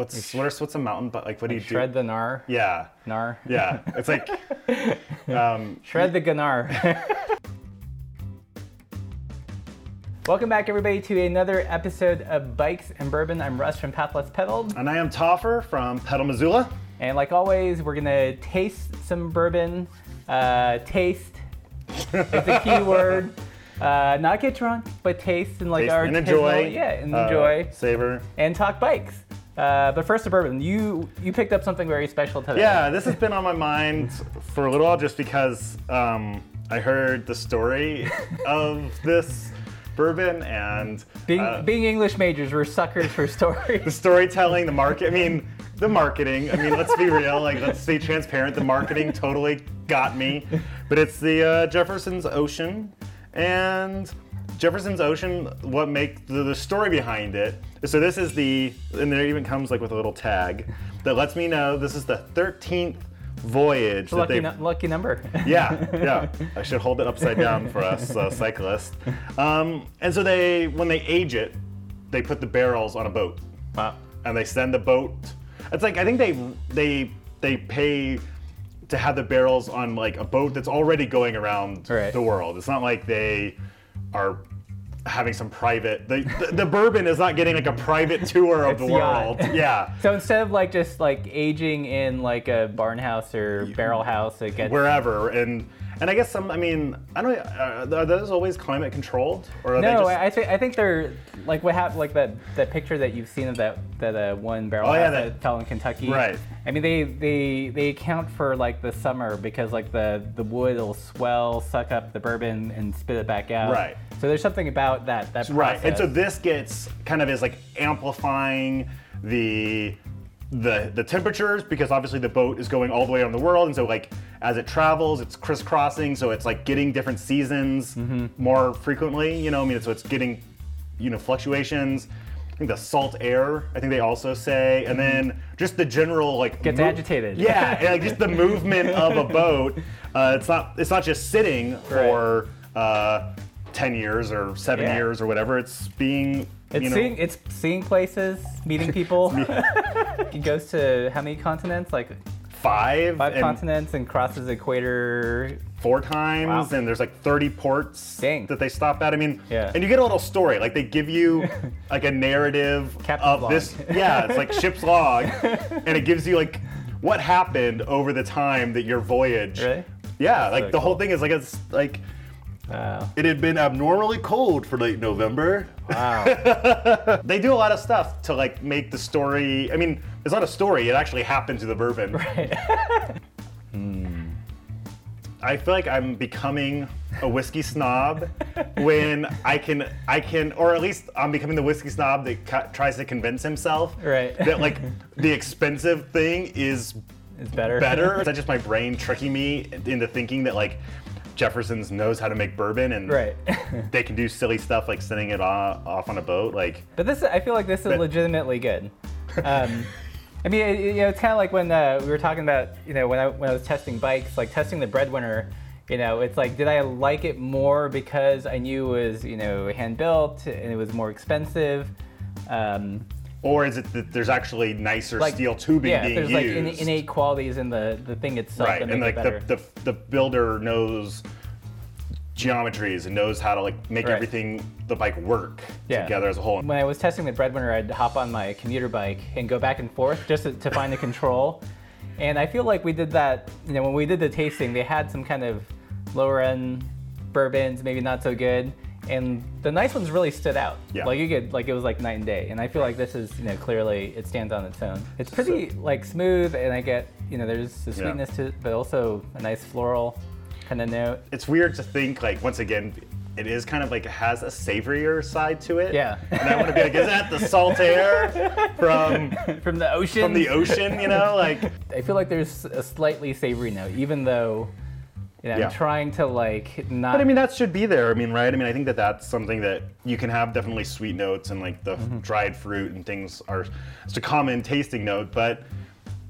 what's what are, what's a mountain but like what do you do? Shred do? the gnar. Yeah, Gnar. yeah. It's like um, Shred the gnar. Welcome back, everybody, to another episode of Bikes and Bourbon. I'm Russ from Pathless Pedaled. and I am Toffer from Pedal Missoula. And like always, we're gonna taste some bourbon. Uh, taste is the key word. Uh, not get drunk, but taste and like Taste our and enjoy. yeah, and uh, enjoy savor. and talk bikes. Uh, but first, the bourbon. You you picked up something very special today. Yeah, this has been on my mind for a little while just because um, I heard the story of this bourbon and Being uh, being English majors, we're suckers for stories. the storytelling, the market. I mean, the marketing. I mean, let's be real. Like, let's be transparent. The marketing totally got me. But it's the uh, Jefferson's Ocean, and Jefferson's Ocean. What make the, the story behind it? So this is the, and there even comes like with a little tag that lets me know this is the 13th voyage that lucky, they've nu- lucky number. yeah, yeah. I should hold it upside down for us uh, cyclists. Um, and so they, when they age it, they put the barrels on a boat, wow. and they send the boat. It's like I think they they they pay to have the barrels on like a boat that's already going around Right. the world. It's not like they are having some private. The, the, the bourbon is not getting like a private tour of It's the yacht. world. Yeah. So instead of like just like aging in like a barn house or barrel house, it gets wherever and and I guess some I mean I don't uh, are those always climate controlled or are they no. just I think I think they're like what happened like that that picture that you've seen of that that uh, one barrel Oh, yeah, that- that fell in Kentucky. Right. I mean they they they account for like the summer because like the the wood will swell, suck up the bourbon and spit it back out. Right. So there's something about that that Process. right and so this gets kind of is like amplifying the the the temperatures because obviously the boat is going all the way around the world and so like as it travels it's crisscrossing so it's like getting different seasons Mm-hmm. more frequently you know I mean so it's getting you know fluctuations I think the salt air I think they also say and then just the general like Mm-hmm. Gets mo- agitated. yeah and, like just the movement of a boat uh, it's not it's not just sitting for uh, 10 years or 7 Yeah. years or whatever it's being It's you know, seeing it's seeing places, meeting people. it goes to how many continents? Like five, five and continents and crosses the equator. four times Wow. and there's like 30 ports Dang. that they stop at i mean Yeah. and you get a little story like they give you like a narrative Captain's of log. this yeah it's like ship's log and it gives you like what happened over the time that your voyage Really? yeah like So the whole cool. thing is like it's like Wow. It had been abnormally cold for late November. Wow. they do a lot of stuff to like make the story i mean it's not a story it actually happened to the bourbon Right. Hmm. I feel like I'm becoming a whiskey snob when I can, I can, or at least I'm becoming the whiskey snob that ca- tries to convince himself Right. that like the expensive thing is it's better. better. is that just my brain tricking me into thinking that like Jefferson's knows how to make bourbon and right. they can do silly stuff like sending it off, off on a boat? Like, but this, I feel like this is But- legitimately good. Um, I mean, it, you know, it's kind of like when uh, we were talking about, you know, when I when I was testing bikes, like testing the Breadwinner. You know, it's like, did I like it more because I knew it was, you know, hand built and it was more expensive? Um, or is it that there's actually nicer like steel tubing yeah, being there's used? like in, innate qualities in the the thing itself right that and like it better. the, the the builder knows geometries and knows how to like make Right. everything the bike work Yeah. together as a whole when I was testing the Breadwinner, I'd hop on my commuter bike and go back and forth just to, to find the control. And I feel like we did that, you know, when we did the tasting, they had some kind of lower end bourbons, maybe not so good. And the nice ones really stood out. Yeah. Like you could, like it was like night and day. And I feel like this is, you know, clearly it stands on its own. It's pretty like smooth, and I get, you know, there's the Yeah. sweetness to it, but also a nice floral kind of note. it's weird to think like once again it is kind of like it has a savorier side to it Yeah. and i want to be like is that the salt air from From the ocean. from the ocean you know like I feel like there's a slightly savory note, even though Yeah. I'm trying to like not. But I mean, that should be there. I mean, right? I mean, I think that that's something that you can have definitely sweet notes and like the Mm-hmm. dried fruit and things are it's a common tasting note, but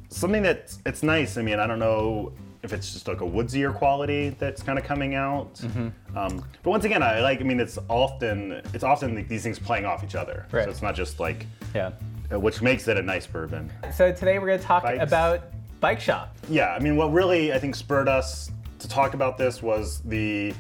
something that it's nice. I mean, I don't know if it's just like a woodsier quality that's kind of coming out. Mm-hmm. Um, but once again, I like. I mean, it's often it's often like these things playing off each other. Right. So it's not just like yeah. uh, which makes it a nice bourbon. So today we're going to talk Bikes. about bike shop. Yeah, I mean, what really I think spurred us to talk about this was the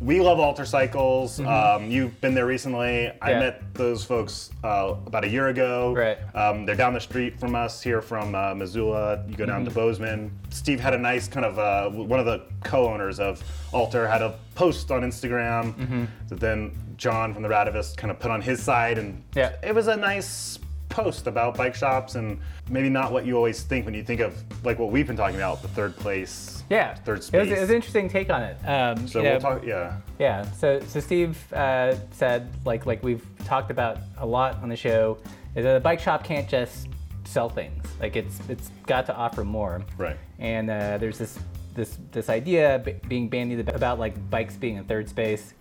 we love alter cycles. Um, you've been there recently. I Mm-hmm. Met those folks uh, about a year ago. Right. Um, they're down the street from us here from uh, Missoula. You go down to Bozeman. Steve had a nice kind of uh, one of the co-owners of Alter had a post on Instagram that then John from the Radavist kind of put on his side, and Yeah. it was a nice post about bike shops and maybe not what you always think when you think of like what we've been talking about the third place Yeah, third It was, space it was an interesting take on it. Um, so we'll talk yeah Yeah. So so Steve uh, said like like we've talked about a lot on the show is that a bike shop can't just sell things. Like it's it's got to offer more. right And uh, there's this this this idea b- being bandied about like bikes being a third space.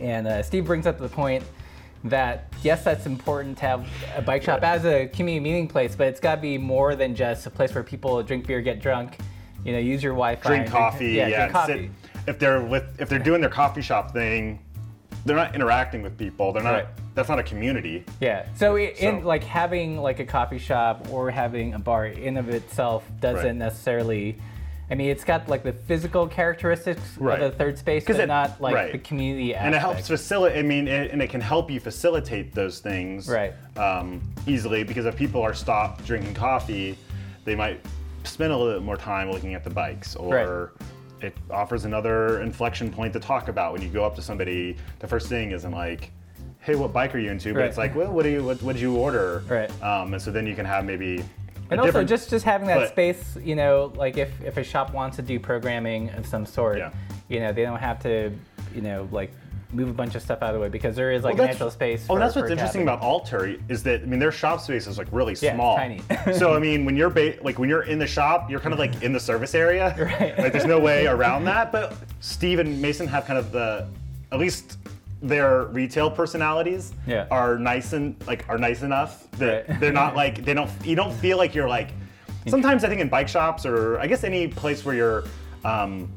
And uh, Steve brings up the point that yes, that's important to have a bike shop as a community meeting place, but it's got to be more than just a place where people drink beer, get drunk, you know, use your Wi-Fi, drink coffee yeah, yeah, drink coffee. sit- if they're with if they're doing their coffee shop thing they're not interacting with people they're not Right. that's not a community Yeah. So, i in like having like a coffee shop or having a bar in of itself doesn't Right. necessarily. I mean, it's got like the physical characteristics Right. of the third space, but it- not like right. the community aspect. and it helps facilitate i mean it, and it can help you facilitate those things Right. um, easily because if people are stopped drinking coffee they might spend a little bit more time looking at the bikes or it offers another inflection point to talk about when you go up to somebody the first thing isn't like hey what bike are you into but Right. it's like well what do you what, what did you order Right. um, and so then you can have maybe And also just just having that but- space, you know, like if if a shop wants to do programming of some sort, Yeah. you know, they don't have to, you know, like move a bunch of stuff out of the way because there is like Well, a natural space. Oh, for, that's what's interesting about Alter is that I mean their shop space is like really Yeah, small. tiny. so I mean when you're ba- like when you're in the shop, you're kind of like in the service area. Right. Like there's no way around that. But Steve and Mason have kind of the at least their retail personalities Yeah. are nice and like are nice enough that Right. they're not like they don't you don't feel like you're like sometimes I think in bike shops or I guess any place where you're um,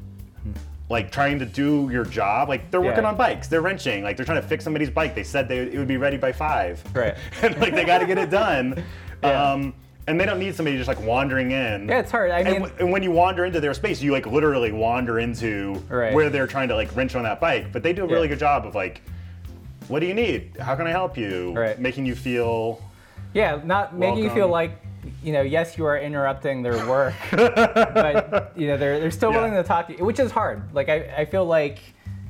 like trying to do your job. Like they're working Yeah. on bikes, they're wrenching, like they're trying to fix somebody's bike. They said they, it would be ready by five, Right. and like they got to get it done. Yeah. Um, and they don't need somebody just like wandering in. Yeah, it's hard. I and, mean, w- and when you wander into their space, you like literally wander into Right. where they're trying to like wrench on that bike. But they do a really Yeah. good job of like, what do you need? How can I help you? Right. Making you feel Yeah, not making you feel like, you know, yes, you are interrupting their work, but you know they're they're still Yeah. willing to talk to you, which is hard. Like I, I feel like,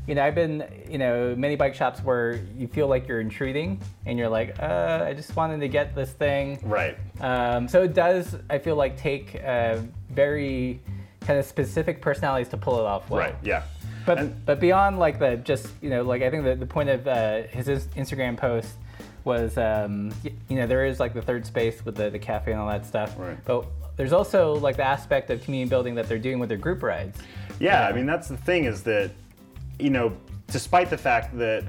you know, I've been, you know, many bike shops where you feel like you're intruding, and you're like, uh, I just wanted to get this thing. right. Um, so it does, I feel like, take uh, very kind of specific personalities to pull it off well. Right. Yeah. But And- but beyond like the just you know like I think the, the point of uh, his Instagram post was um, you know there is like the third space with the, the cafe and all that stuff. Right. But there's also like the aspect of community building that they're doing with their group rides. Yeah, I mean that's the thing is that you know, despite the fact that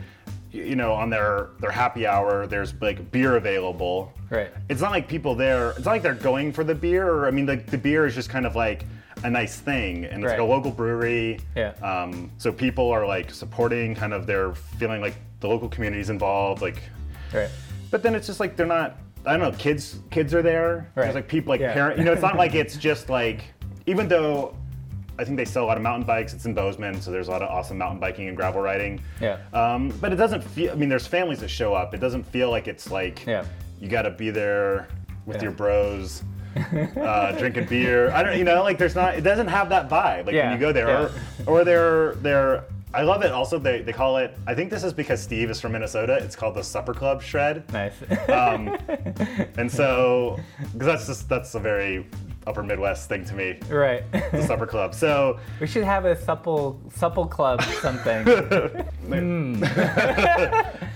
you know on their their happy hour there's like beer available. Right. It's not like people there. It's not like they're going for the beer. Or I mean, the, the beer is just kind of like a nice thing, and it's like a local brewery. Yeah. Um, so people are like supporting, kind of they're feeling like the local community's involved, like. Right. But then it's just like they're not. I don't know. Kids, kids are there. Right. There's like people, like Yeah. parent. You know, it's not like it's just like. Even though, I think they sell a lot of mountain bikes. It's in Bozeman, so there's a lot of awesome mountain biking and gravel riding. Yeah. Um, but it doesn't feel. I mean, there's families that show up. It doesn't feel like it's like. Yeah. You got to be there with Yeah. your bros. uh, drinking beer. I don't, you know, like there's not. It doesn't have that vibe. Like Yeah, when you go there, yeah. or, or they're they're. I love it. Also, they, they call it. I think this is because Steve is from Minnesota. It's called the Supper Club Shred. Nice. Um, and so, because that's just that's a very upper Midwest thing to me, right. the supper club. So, we should have a supple supple club something.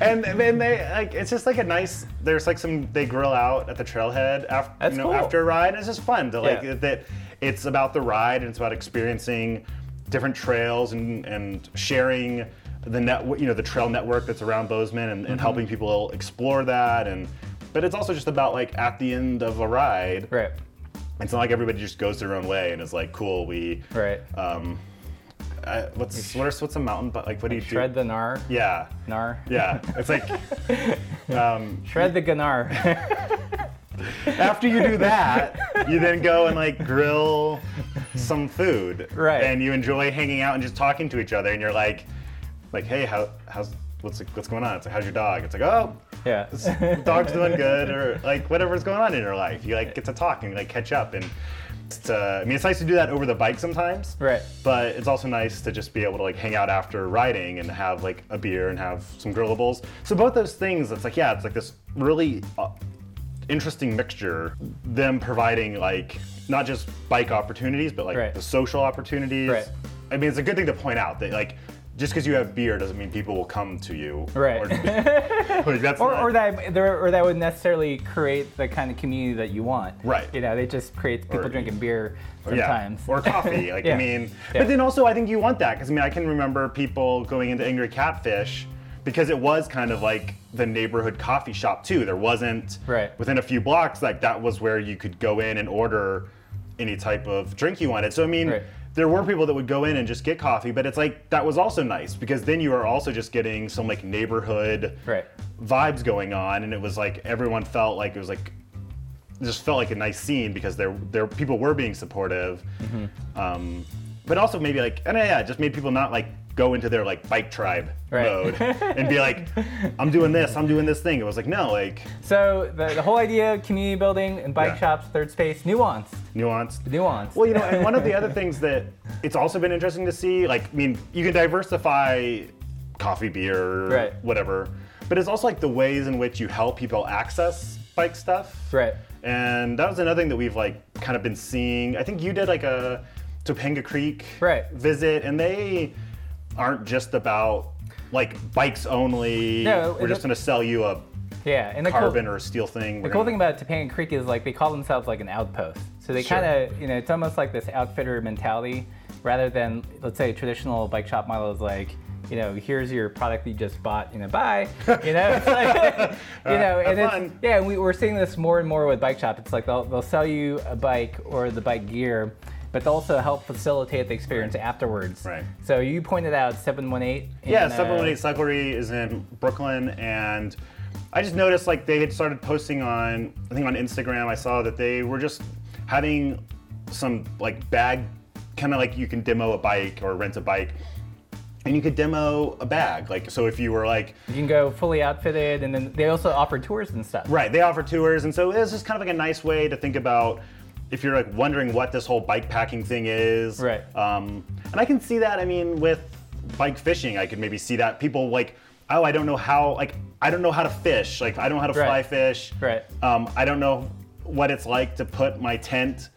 and then they like it's just like a nice. There's like some they grill out at the trailhead after That's you know cool. after a ride. And it's just fun to like Yeah. that. It's about the ride and it's about experiencing different trails and and sharing the net you know the trail network that's around Bozeman and, Mm-hmm. and helping people explore that and. But it's also just about like at the end of a ride, right. It's not like everybody just goes their own way and is like, cool, we Right. um, uh, what's what are, what's a mountain but like what do you do? Shred do? the gnar. yeah, Gnar. yeah. It's like um, Shred the gnar. after you do that, you then go and like grill some food, Right. And you enjoy hanging out and just talking to each other, and you're like, like, hey, how how's what's what's going on? It's like, how's your dog? It's like, oh, yeah. dog's doing good, or like whatever's going on in your life. You like get to talk and like catch up, and it's, uh, I mean, it's nice to do that over the bike sometimes. Right. But it's also nice to just be able to like hang out after riding and have like a beer and have some grillables. So both those things, it's like yeah, it's like this really uh, interesting mixture. Them providing like not just bike opportunities, but like Right. the social opportunities. Right. I mean, it's a good thing to point out that like. Just because you have beer doesn't mean people will come to you. Right. Or, like, or, or that or that would necessarily create the kind of community that you want. Right. You know, they just creates people Or- drinking beer Yeah, sometimes. or coffee. Like Yeah. I mean, Yeah. but then also I think you want that because I mean I can remember people going into Angry Catfish because it was kind of like the neighborhood coffee shop too. There wasn't Right. within a few blocks like that was where you could go in and order any type of drink you wanted. So I mean. Right. There were people that would go in and just get coffee, but it's like that was also nice because then you are also just getting some like neighborhood Right. vibes going on, and it was like everyone felt like it was like it just felt like a nice scene because there there people were being supportive, Mm-hmm. um, but also maybe like and yeah, it just made people not like go into their like bike tribe Right. mode and be like, I'm doing this, I'm doing this thing. It was like no, like So the, the whole idea of community building and bike Yeah. shops, third space, nuanced, nuanced. nuanced. Well, you know, and one of the other things that it's also been interesting to see, like, I mean, you can diversify coffee, beer, Right. whatever, but it's also like the ways in which you help people access bike stuff. Right. And that was another thing that we've like kind of been seeing. I think you did like a Topanga Creek Right. visit, and they aren't just about like bikes only. No, we're just going to sell you a Yeah, and the carbon cool, or a steel thing. the cool thing about Topanga Creek is like they call themselves like an outpost. So they Sure. kind of, you know, it's almost like this outfitter mentality rather than, let's say, a traditional bike shop model is like, you know, here's your product that you just bought, you know, buy. You know, it's like, you know, have and it's, fun. yeah, we, we're seeing this more and more with bike shop. It's like they'll, they'll sell you a bike or the bike gear, but also help facilitate the experience afterwards. Right. So you pointed out 718. Yeah, in, uh, 718 Cyclery is in Brooklyn, and I just noticed like they had started posting on, I think on Instagram, I saw that they were just having some like bag, kind of like you can demo a bike or rent a bike, and you could demo a bag. Like, so if you were like, You can go fully outfitted, and then they also offer tours and stuff. Right, they offer tours, and so it's just kind of like a nice way to think about if you're like wondering what this whole bike packing thing is. Right. Um, and I can see that. I mean, with bike fishing, I could maybe see that people like, oh, I don't know how, like, I don't know how to fish. Like, I don't know how to fly Right. fish. Right. Um, I don't know what it's like to put my tent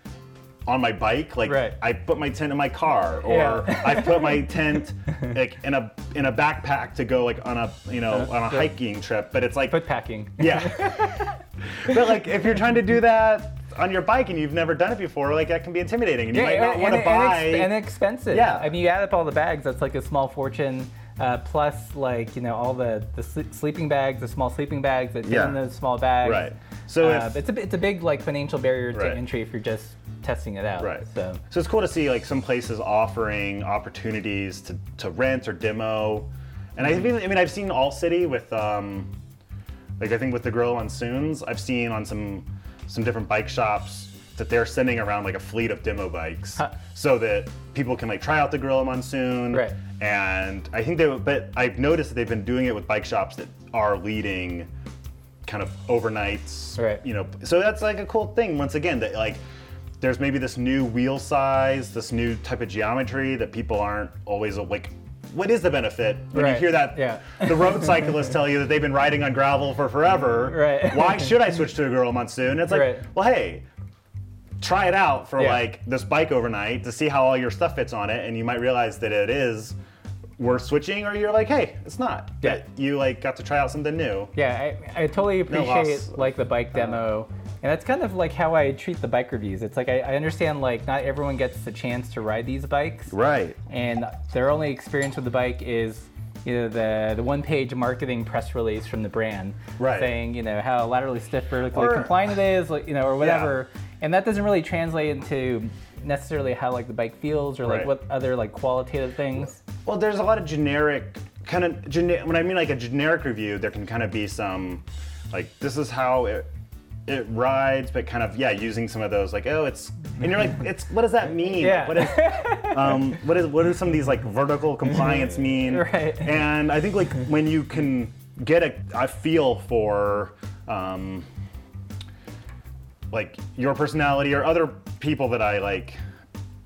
on my bike. Like, Right. I put my tent in my car, or Yeah. I put my tent like in a in a backpack to go like on a you know on a yeah. hiking trip. But it's like Foot packing. yeah. but like if you're trying to do that on your bike and you've never done it before, like that can be intimidating and you might not want to buy. and, ex- and expensive. Yeah. I mean, you add up all the bags, that's like a small fortune. Uh, plus, like you know, all the the sle- sleeping bags, the small sleeping bags that fit Yeah. in those small bags. Right. So uh, if- it's a it's a big like financial barrier to Right. entry if you're just testing it out. Right. So So it's cool to see like some places offering opportunities to, to rent or demo. And I mean, I mean, I've seen All City with, um, like I think with the Gorilla Monsoons, I've seen on some some different bike shops that they're sending around like a fleet of demo bikes, Huh. so that people can like try out the Gorilla Monsoon. Right. And I think they, but I've noticed that they've been doing it with bike shops that are leading kind of overnights. Right. You know, so that's like a cool thing. Once again, that like there's maybe this new wheel size, this new type of geometry that people aren't always like. What is the benefit when you hear that yeah. the road cyclists tell you that they've been riding on gravel for forever? Right. Why should I switch to a Gorilla Monsoon? It's like, Right. well, hey, try it out for Yeah. like this bike overnight to see how all your stuff fits on it, and you might realize that it is worth switching, or you're like, hey, it's not. Yeah. That you like got to try out something new. yeah, I, I totally appreciate loss. like the bike demo. And that's kind of like how I treat the bike reviews. It's like I, I understand like not everyone gets the chance to ride these bikes. Right. and their only experience with the bike is you know the the one page marketing press release from the brand Right. saying you know how laterally stiff vertically Or- compliant it is like, you know or whatever and that doesn't really translate into necessarily how like the bike feels or like Right. what other like qualitative things. Well, there's a lot of generic kind of gene- when I mean like a generic review, there can kind of be some like this is how it it rides, but kind of yeah, using some of those like oh it's and you're like it's what does that mean? Yeah. What is um, what is what do some of these like vertical compliance mean? Right. And I think like when you can get a, a feel for um, like your personality or other people that I like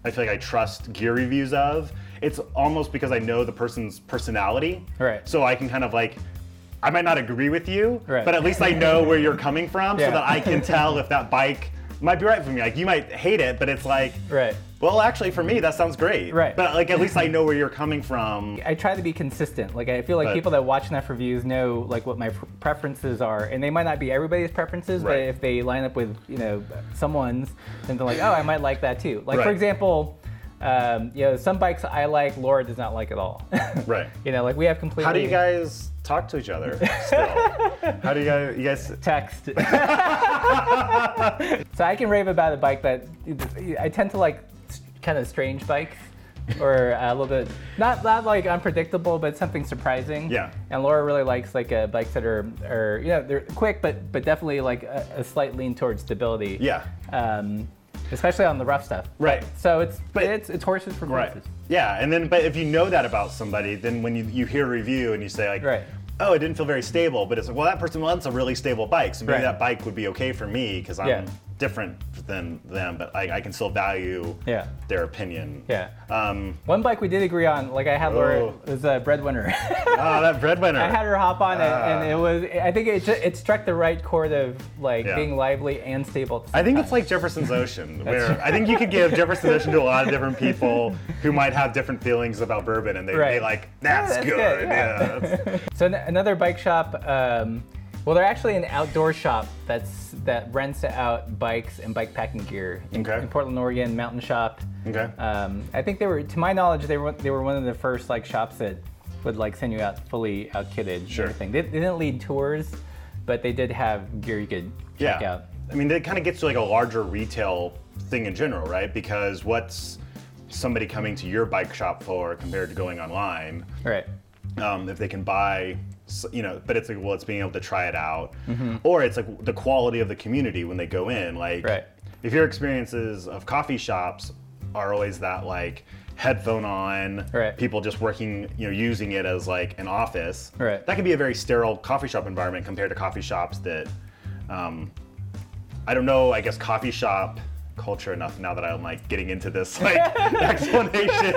I feel like I trust gear reviews of. It's almost because I know the person's personality. Right. So I can kind of like I might not agree with you, Right. but at least I know where you're coming from Yeah. so that I can tell if that bike might be right for me. Like you might hate it, but it's like Right. well, actually for me that sounds great. Right. But like at least I know where you're coming from. I try to be consistent. Like I feel like Right. people that watch enough reviews know like what my pr- preferences are, and they might not be everybody's preferences, but if they line up with you know someone's, then they're like, oh, I might like that too. Like for example, um, you know, some bikes I like, Laura does not like at all. Right. you know, like we have completely. How do you guys talk to each other still? How do you guys you guys text. so I can rave about a bike that I tend to like kind of strange bikes or a little bit not not like unpredictable but something surprising. Yeah. And Laura really likes like uh, bikes that are are you know they're quick but but definitely like a, a slight lean towards stability. Yeah. Um, especially on the rough stuff. Right. So it's But- it's it's horses for courses. Right. Yeah, and then but if you know that about somebody, then when you, you hear a review and you say like, Right. oh, it didn't feel very stable, but it's like, well, that person wants a really stable bike, so maybe Right. that bike would be okay for me because I'm Yeah. Different than them, but I, I can still value Yeah. their opinion. Yeah. Um, One bike we did agree on, like I had Laura, Oh. was a breadwinner. oh, that breadwinner. I had her hop on it, Ah. and it was. I think it it struck the right chord of like Yeah. being lively and stable. I think time. it's like Jefferson's Ocean, where I think you could give Jefferson's Ocean to a lot of different people who might have different feelings about bourbon, and they'd be like, "That's, that's good." good, yeah. yeah, that's- So an- another bike shop. Um, well, they're actually an outdoor shop that's that rents out bikes and bike packing gear in, Okay. in Portland, Oregon. Mountain Shop. okay. Um, I think they were, to my knowledge, they were they were one of the first like shops that would like send you out fully outfitted. and Sure. Everything. They, they didn't lead tours, but they did have gear you could check yeah. out. I mean, that kind of gets to like a larger retail thing in general, right? Because what's somebody coming to your bike shop for compared to going online? Right. Um, if they can buy, you know, but it's like, well, it's being able to try it out, Mm-hmm. or it's like the quality of the community when they go in. Like, Right. if your experiences of coffee shops are always that like headphone on, Right. people just working, you know, using it as like an office, Right. that can be a very sterile coffee shop environment compared to coffee shops that, um, I don't know, I guess coffee shop culture enough now that I'm like getting into this like explanation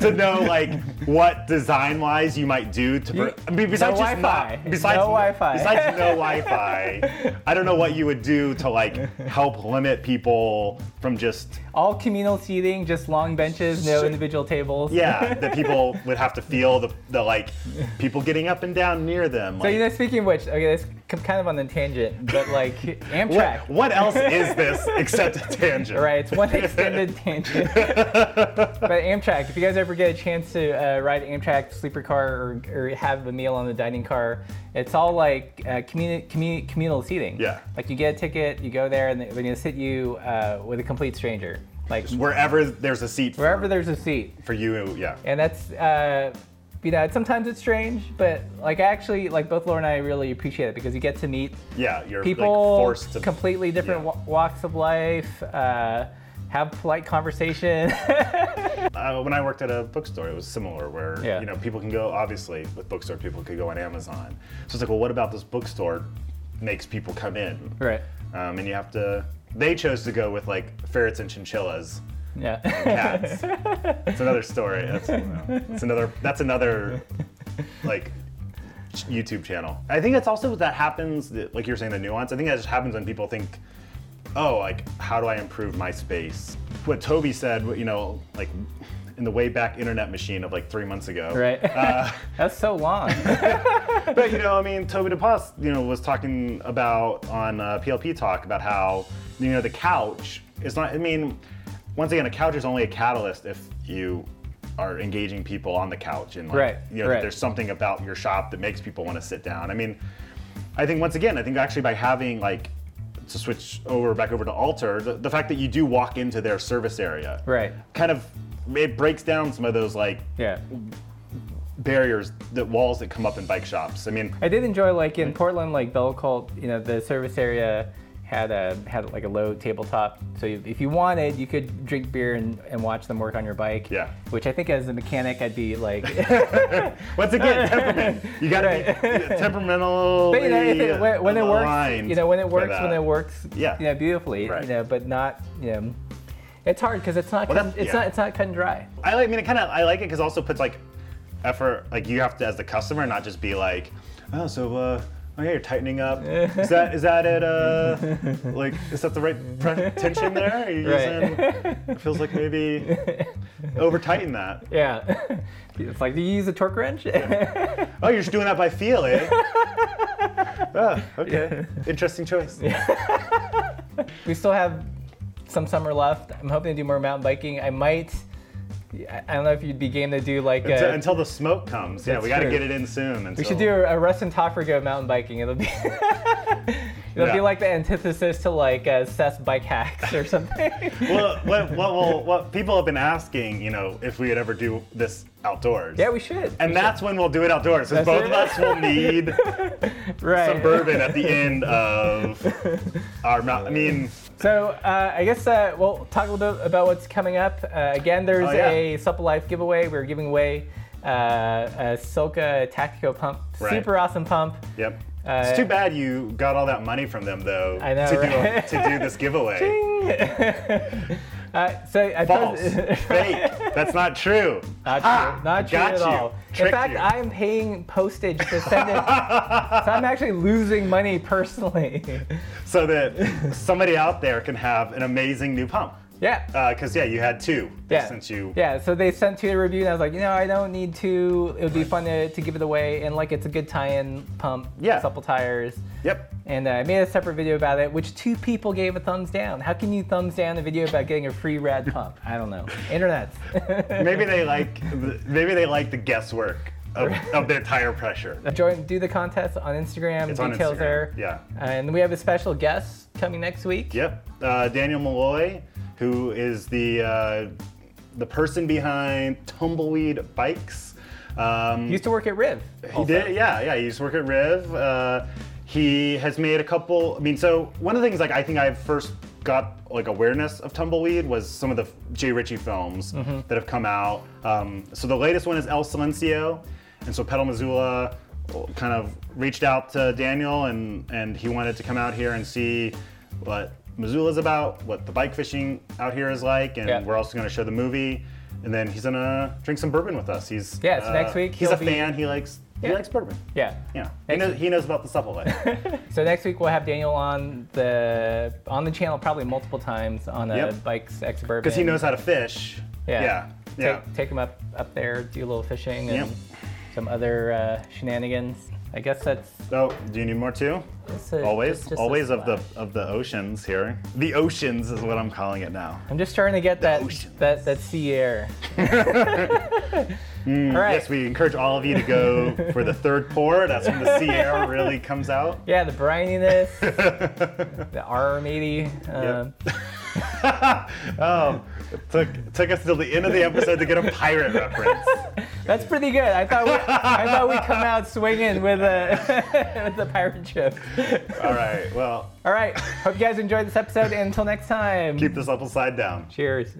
to know like what design wise you might do to You- I mean, besides no just Wi-Fi. not besides No Wi-Fi. besides no Wi-Fi I don't know what you would do to like help limit people from just All communal seating, just long benches, no individual tables. yeah that people would have to feel the, the like people getting up and down near them So like, you know, speaking of which, okay, this kind of on the tangent, but like Amtrak. what, what else is this except a tangent Right, it's one extended tangent. but Amtrak, if you guys ever get a chance to uh, ride Amtrak sleeper car or, or have a meal on the dining car, it's all like uh, communi- commu- communal seating. Yeah. Like you get a ticket, you go there, and they're going to sit you uh, with a complete stranger. Like wherever there's a seat for, wherever there's a seat. for you yeah and that's uh, you know sometimes it's strange but like I actually like both Laura and I really appreciate it because you get to meet yeah you're people like forced to completely different yeah. walks of life uh, have polite conversation uh, when I worked at a bookstore, it was similar, where Yeah. you know people can go. Obviously, with bookstore, people could go on Amazon. So it's like, well, what about this bookstore makes people come in? right Um, and you have to. They chose to go with like ferrets and chinchillas, yeah cats. it's another story. That's, you know, it's another. That's another like YouTube channel. I think it's also that happens. Like you're saying, the nuance. I think that just happens when people think oh, like, how do I improve my space? What Toby said, you know, like in the way back internet machine of like three months ago. right Uh, that's so long but you know, I mean, Toby DePass, you know, was talking about on uh, PLP Talk about how you know the couch is not. I mean, once again, a couch is only a catalyst if you are engaging people on the couch and like, Right, you know, right. there's something about your shop that makes people want to sit down. I mean, I think once again, I think actually by having like to switch over back over to Alter, the, the fact that you do walk into their service area, Right. kind of it breaks down some of those like Yeah. barriers, the walls that come up in bike shops. I mean, I did enjoy like in Portland, like Velo Cult, you know, the service area had a had like a low tabletop. So if you wanted, you could drink beer and, and watch them work on your bike. Yeah. Which I think as a mechanic, I'd be like, once again, temperament. You got to be temperamental. but you know, it, when, when it works, you know, when it works, when it works, Yeah. you know, beautifully, Right. you know, but not, you know, it's hard because it's not, Well, cut, it's yeah. not, it's not cut and dry. I like. I mean, it kind of. I like it because also puts like effort. Like you have to, as the customer, not just be like, oh, so. uh Oh yeah, you're tightening up. Is that is that it? Uh, like is that the right pre- tension there? Are you Right. using? It feels like maybe over tighten that. Yeah. it's like, do you use a torque wrench? Oh, you're just doing that by feel, eh? oh, okay. Interesting choice. Yeah. we still have some summer left. I'm hoping to do more mountain biking. I might. I I don't know if you'd be game to do like. Until, A, until the smoke comes. Yeah, we got to get it in soon. Until, we should do a, a Russ and Toffer go mountain biking. It'll be. It'll be like the antithesis to like uh, Seth's bike hacks or something. Well, what, what, will what people have been asking, you know, if we would ever do this outdoors. yeah, we should. And We that's when we'll do it outdoors. Because both it. of us will need should. right. some bourbon at the end of our mouth. I mean, So uh, I guess uh, we'll talk a little bit about what's coming up. Uh, again, there's Oh, yeah. a Supple Life giveaway. We're giving away uh, a Silca Tattico pump. Right. Super awesome pump. yep. Uh, it's too bad you got all that money from them, though, know, to, do, to do this giveaway. uh, so I False. Fake. That's not true. Not Ah, true. Not true at you. all. In fact, you. I'm paying postage to send it. so I'm actually losing money personally. So that somebody out there can have an amazing new pump. Yeah. Because, yeah, you had two yeah. since you. Yeah, so they sent two to review, and I was like, you know, I don't need two. It would be fun to, to give it away, and like, it's a good tie-in pump. Yeah. Supple tires. Yep. And uh, I made a separate video about it, which two people gave a thumbs down. How can you thumbs down a video about getting a free rad pump? I don't know. Internet. Maybe they like maybe they like the guesswork of, of their tire pressure. Join, do the contest on Instagram. It's on details Instagram, there. yeah. And we have a special guest coming next week. Yep. Uh, Daniel Malloy, who is the uh, the person behind Tumbleweed Bikes. Um, Used to work at Riv. He did, yeah, yeah. He used to work at Riv. Uh, he has made a couple. I mean, so one of the things like I think I first got like awareness of Tumbleweed was some of the Jay Ritchie films Mm-hmm. that have come out. Um, so the latest one is El Silencio, and so Pedal Missoula kind of reached out to Daniel and and he wanted to come out here and see what Missoula's about, what the bike fishing out here is like, and Yeah. we're also going to show the movie. And then he's gonna drink some bourbon with us. He's Yeah, so uh, next week He's a be- fan. He likes he likes bourbon. Yeah. Yeah, he knows, he knows about the supplement. So next week we'll have Daniel on the on the channel probably multiple times on a Yep. bikes ex bourbon. Because he knows how to fish. Yeah. Yeah. Yeah. Take, take him up up there, do a little fishing and Yep. Some other uh, shenanigans. I guess that's Oh, do you need more too? a, Always, just- just always of the of the oceans here. The oceans is what I'm calling it now. I'm just trying to get that oceans. that that sea air. All right. Mm, Yes, we encourage all of you to go for the third pour. That's when the sea air really comes out. Yeah, the brininess, the R80. Um, oh, it um, took it took us till the end of the episode to get a pirate reference. that's pretty good. I thought we, I thought we'd come out swinging with a with the pirate ship. All right, well, All right. Hope you guys enjoyed this episode. And until next time. keep this upside down. Cheers.